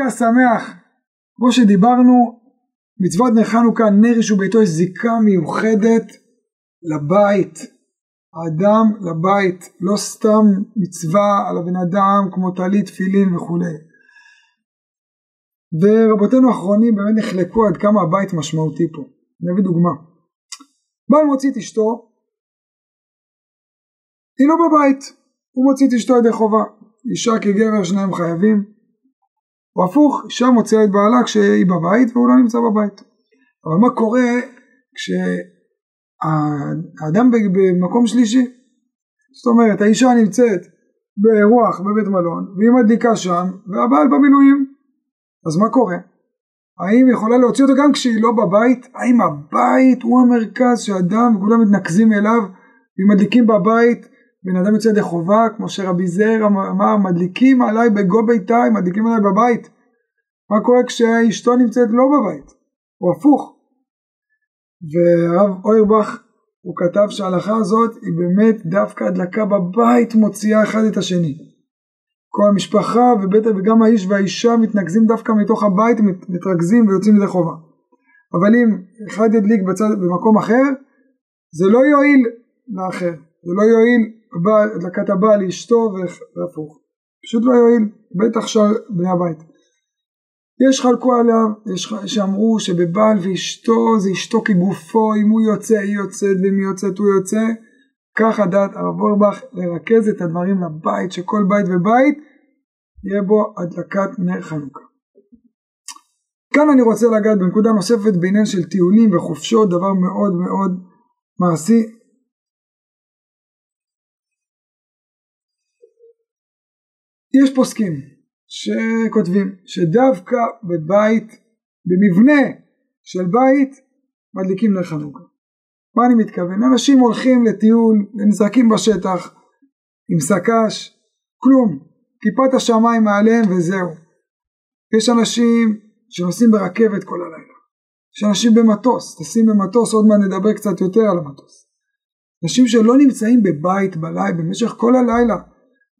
חנוכה שמח. כמו שדיברנו, מצוות נר חנוכה, נר יש ביתו, יש זיקה מיוחדת לבית. האדם לבית, לא סתם מצווה על הבן אדם כמו טלית, תפילין וכולי. ורבותינו האחרונים באמת נחלקו עד כמה הבית משמעותי פה. אני אביא דוגמה. בעל מוציא את אשתו, היא לא בבית, הוא מוציא את אשתו ידי חובה. אישה כגבר שניהם חייבים. או הפוך, אישה מוציאה את בעלה כשהיא בבית והוא לא נמצא בבית. אבל מה קורה כשהאדם במקום שלישי? זאת אומרת, האישה נמצאת באירוח בבית מלון והיא מדליקה שם והבעל במילואים. אז מה קורה? האם היא יכולה להוציא אותו גם כשהיא לא בבית? האם הבית הוא המרכז שאדם וכולם מתנקזים אליו ומדליקים בבית בן אדם יוצא ידי חובה כמו שרבי זר אמר מדליקים עליי בגו ביתי מדליקים עליי בבית. מה קורה כשאשתו נמצאת לא בבית? או הפוך. והרב אוירבך הוא כתב שההלכה הזאת היא באמת דווקא הדלקה בבית מוציאה אחד את השני. כל המשפחה ובית, וגם האיש והאישה מתנקזים דווקא מתוך הבית, מתרכזים ויוצאים ידי חובה. אבל אם אחד ידליק בצד, במקום אחר, זה לא יועיל לאחר, זה לא יועיל הדלקת הבעל לאשתו והפוך. פשוט לא יועיל, בטח שאר בני הבית. יש חלקו עליו, יש שאמרו שבבעל ואשתו זה אשתו כגופו, אם הוא יוצא היא יוצאת ואם היא יוצאת הוא יוצא, ככה דעת הרב אורבך לרכז את הדברים לבית, שכל בית ובית יהיה בו הדלקת נר חנוכה. כאן אני רוצה לגעת בנקודה נוספת בעניין של טיולים וחופשות, דבר מאוד מאוד מעשי. יש פוסקים שכותבים שדווקא בבית, במבנה של בית, מדליקים נר חנוכה. מה אני מתכוון? אנשים הולכים לטיול ונזרקים בשטח עם שק"ש, כלום, כיפת השמיים מעליהם וזהו. יש אנשים שנוסעים ברכבת כל הלילה, יש אנשים במטוס, טסים במטוס, עוד מעט נדבר קצת יותר על המטוס. אנשים שלא נמצאים בבית בלילה, במשך כל הלילה,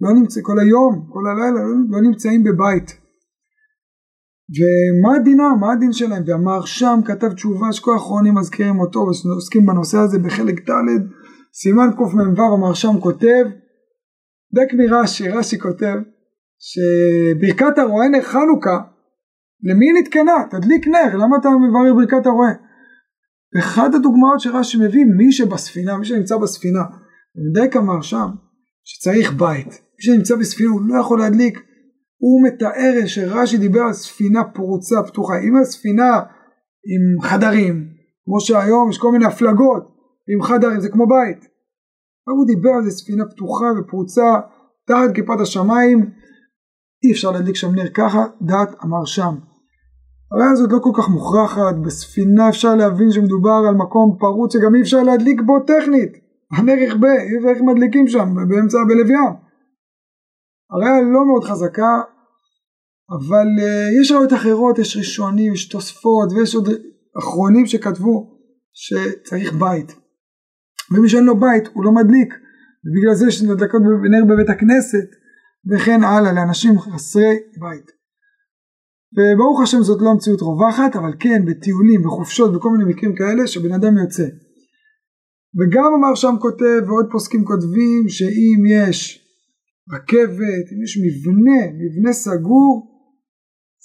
לא נמצא, כל היום, כל הלילה, לא, לא נמצאים בבית. ומה דינם, מה הדין שלהם, והמהרש"ם כתב תשובה שכל האחרונים מזכירים אותו ועוסקים בנושא הזה בחלק ד' סימן קמ"ו המהרש"ם כותב דק מרש"י, רש"י כותב שברכת הרועה נר חנוכה למי נתקנה? תדליק נר, למה אתה מברך ברכת הרועה? אחת הדוגמאות שרש"י מביא, מי שבספינה, מי שנמצא בספינה, ודק המהרש"ם שצריך בית, מי שנמצא בספינה הוא לא יכול להדליק. הוא מתאר שרש"י דיבר על ספינה פרוצה פתוחה. אם הספינה עם חדרים כמו שהיום יש כל מיני הפלגות עם חדרים זה כמו בית. הוא דיבר על זה ספינה פתוחה ופרוצה תחת כיפת השמיים. אי אפשר להדליק שם נר ככה דעת אמר שם. הרי הזאת לא כל כך מוכרחת בספינה אפשר להבין שמדובר על מקום פרוץ שגם אי אפשר להדליק בו טכנית. הנר יכבה איך מדליקים שם? באמצע בלוויין הראיה לא מאוד חזקה, אבל uh, יש ראיות אחרות, יש ראשונים, יש תוספות ויש עוד אחרונים שכתבו שצריך בית. ומי שאין לו בית הוא לא מדליק, ובגלל זה יש הדלקות נר בבית הכנסת וכן הלאה לאנשים חסרי בית. וברוך השם זאת לא המציאות רווחת, אבל כן בטיולים, בחופשות, בכל מיני מקרים כאלה שבן אדם יוצא. וגם אמר שם כותב ועוד פוסקים כותבים שאם יש רכבת, אם יש מבנה, מבנה סגור,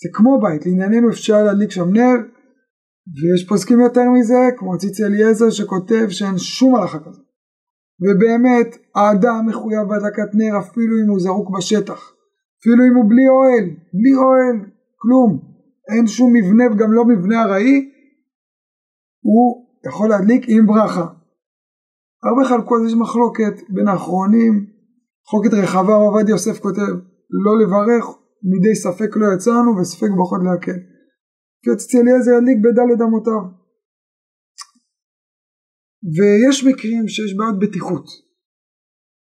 זה כמו בית, לענייננו אפשר להדליק שם נר, ויש פוסקים יותר מזה, כמו ציצי אליעזר שכותב שאין שום הלכה כזאת. ובאמת, האדם מחויב בהדלקת נר אפילו אם הוא זרוק בשטח, אפילו אם הוא בלי אוהל, בלי אוהל, כלום, אין שום מבנה וגם לא מבנה ארעי, הוא יכול להדליק עם ברכה. הרבה חלקות יש מחלוקת בין האחרונים חוקת רחבה עובדיה יוסף כותב לא לברך מדי ספק לא יצאנו וספק ברכות להקל. כי אליעזר ידליק בדלת אמותיו. ויש מקרים שיש בעיות בטיחות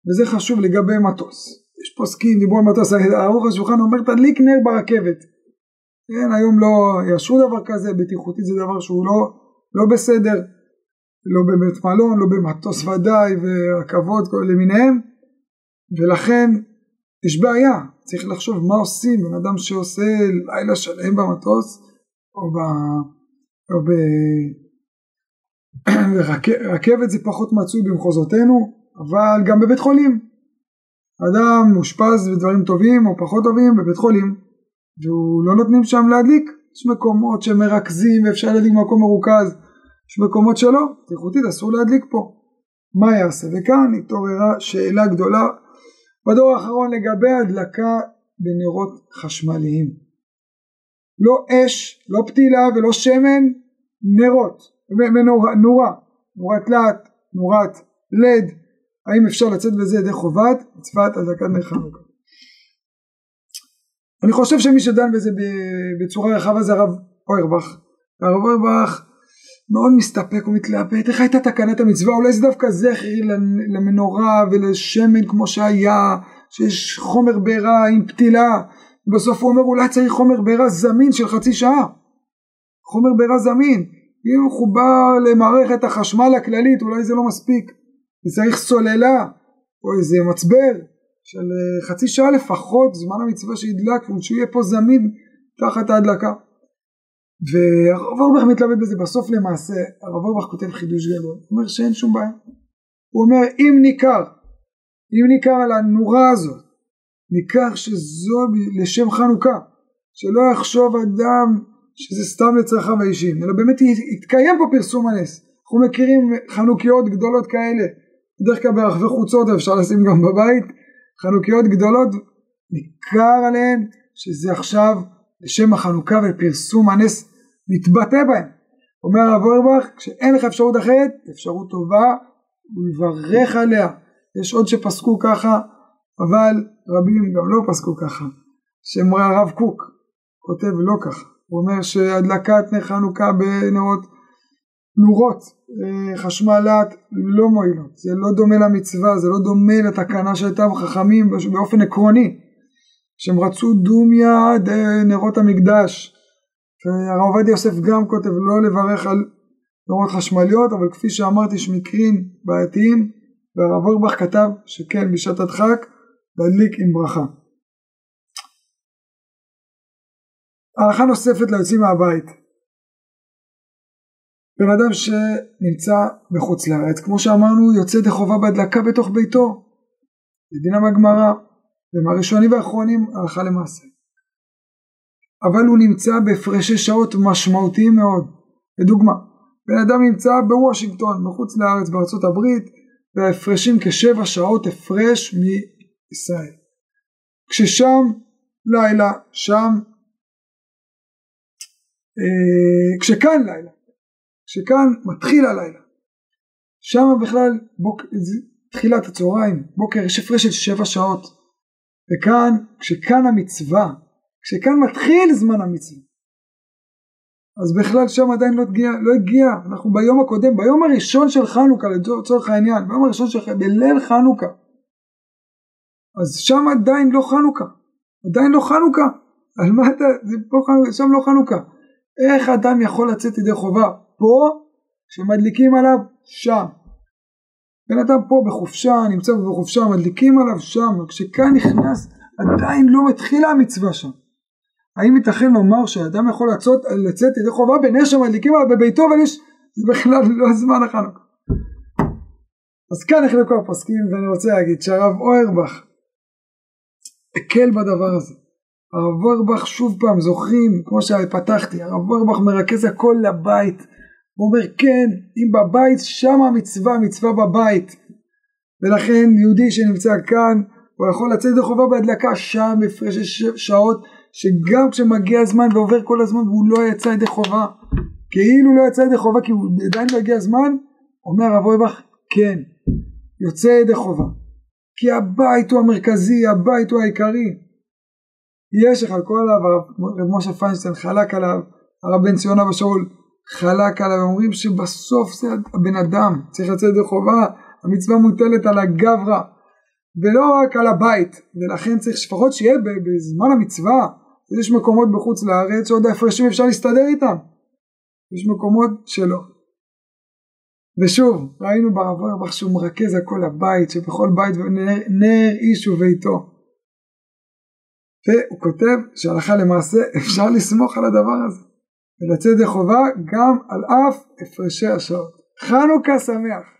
וזה חשוב לגבי מטוס. יש פוסקים דיברו על מטוס, ערוך השולחן אומר תדליק נר ברכבת. כן, היום לא יאשרו דבר כזה, בטיחותי זה דבר שהוא לא, לא בסדר, לא בבית מלון, לא במטוס ודאי ורכבות למיניהם ולכן יש בעיה, צריך לחשוב מה עושים, בן אדם שעושה לילה שלם במטוס, או, ב, או ברכבת זה פחות מצוי במחוזותינו, אבל גם בבית חולים. אדם מאושפז בדברים טובים או פחות טובים בבית חולים, והוא לא נותנים שם להדליק. יש מקומות שמרכזים ואפשר להדליק במקום מרוכז, יש מקומות שלא, איכותית אסור להדליק פה. מה יעשה? וכאן התעוררה שאלה גדולה בדור האחרון לגבי הדלקה בנרות חשמליים. לא אש, לא פתילה ולא שמן, נרות, מנורה, נורה, נורת להט, נורת לד, האם אפשר לצאת בזה ידי חובת מצוות הדלקת נר חנוכה. אני חושב שמי שדן בזה בצורה רחבה זה הרב אוירבך. הרב אוירבך מאוד מסתפק ומתלבט איך הייתה תקנת המצווה? אולי זה דווקא זכרי למנורה ולשמן כמו שהיה שיש חומר בעירה עם פתילה. בסוף הוא אומר אולי צריך חומר בעירה זמין של חצי שעה. חומר בעירה זמין. אם הוא חובר למערכת החשמל הכללית אולי זה לא מספיק. צריך סוללה או איזה מצבר של אה, חצי שעה לפחות זמן המצווה שידלק שהוא יהיה פה זמין תחת ההדלקה והרב אורבך מתלבט בזה בסוף למעשה הרב אורבך כותב חידוש גדול הוא אומר שאין שום בעיה. הוא אומר אם ניכר אם ניכר על הנורה הזאת ניכר שזו לשם חנוכה שלא יחשוב אדם שזה סתם לצרכיו האישיים אלא באמת יתקיים פה פרסום הנס. אנחנו מכירים חנוכיות גדולות כאלה בדרך כלל ברחבי חוצות אפשר לשים גם בבית חנוכיות גדולות ניכר עליהן שזה עכשיו לשם החנוכה ופרסום הנס מתבטא בהם. אומר הרב אורבך כשאין לך אפשרות אחרת אפשרות טובה הוא יברך עליה. יש עוד שפסקו ככה אבל רבים גם לא פסקו ככה. שאמרה הרב קוק כותב לא ככה. הוא אומר שהדלקת נר חנוכה בנרות נורות אה, חשמלת לא מועילות. זה לא דומה למצווה זה לא דומה לתקנה שהייתה בחכמים באופן עקרוני שהם רצו דומיה נרות המקדש. הרב עובדיה יוסף גם כותב לא לברך על נורות חשמליות אבל כפי שאמרתי יש מקרים בעייתיים והרב אורבך כתב שכן בשעת הדחק להדליק עם ברכה. הערכה נוספת ליוצאים מהבית. בן אדם שנמצא בחוץ לארץ כמו שאמרנו יוצא ידי חובה בהדלקה בתוך ביתו. לדינם הגמרא ומהראשונים והאחרונים הלכה למעשה. אבל הוא נמצא בהפרשי שעות משמעותיים מאוד. לדוגמה בן אדם נמצא בוושינגטון מחוץ לארץ בארצות הברית וההפרשים כשבע שעות הפרש מישראל. כששם לילה שם אה, כשכאן לילה כשכאן מתחיל הלילה. שם בכלל בוק, תחילת הצהריים בוקר יש הפרש של שבע שעות וכאן כשכאן המצווה כשכאן מתחיל זמן המצווה אז בכלל שם עדיין לא הגיע, לא הגיע, אנחנו ביום הקודם, ביום הראשון של חנוכה לצורך העניין, ביום הראשון של חנוכה, בליל חנוכה, אז שם עדיין לא חנוכה, עדיין לא חנוכה, על מה אתה, זה פה חנוכה, שם לא חנוכה, איך אדם יכול לצאת ידי חובה? פה, כשמדליקים עליו שם, בן אדם פה בחופשה, נמצא בחופשה, מדליקים עליו שם, כשכאן נכנס, עדיין לא מתחילה המצווה שם. האם ייתכן לומר שאדם יכול לצאת, לצאת ידי חובה בנר שמדליקים עליו בביתו אבל יש זה בכלל לא זמן החנוכה. אז כאן החלקו הפוסקים ואני רוצה להגיד שהרב אוירבך הקל בדבר הזה. הרב אוירבך שוב פעם זוכרים כמו שפתחתי הרב אוירבך מרכז הכל לבית הוא אומר כן אם בבית שם המצווה מצווה בבית. ולכן יהודי שנמצא כאן הוא יכול לצאת ידי חובה בהדלקה שם הפרש שעות שגם כשמגיע הזמן ועובר כל הזמן והוא לא יצא ידי חובה. כאילו לא יצא ידי חובה כי הוא עדיין לא הגיע הזמן אומר הרב אויבך כן יוצא ידי חובה. כי הבית הוא המרכזי הבית הוא העיקרי. יש לך כל עליו רב משה פיינשטיין חלק עליו הרב בן ציון אבא שאול חלק עליו אומרים שבסוף זה הבן אדם צריך לצאת ידי חובה המצווה מוטלת על הגברא ולא רק על הבית ולכן צריך לפחות שיהיה בזמן המצווה יש מקומות בחוץ לארץ שעוד ההפרשים אפשר להסתדר איתם יש מקומות שלא. ושוב ראינו ברב אורבך שהוא מרכז הכל הבית שבכל בית נר, נר איש וביתו. והוא כותב שהלכה למעשה אפשר לסמוך על הדבר הזה ולצאת ידי חובה גם על אף הפרשי השעות. חנוכה שמח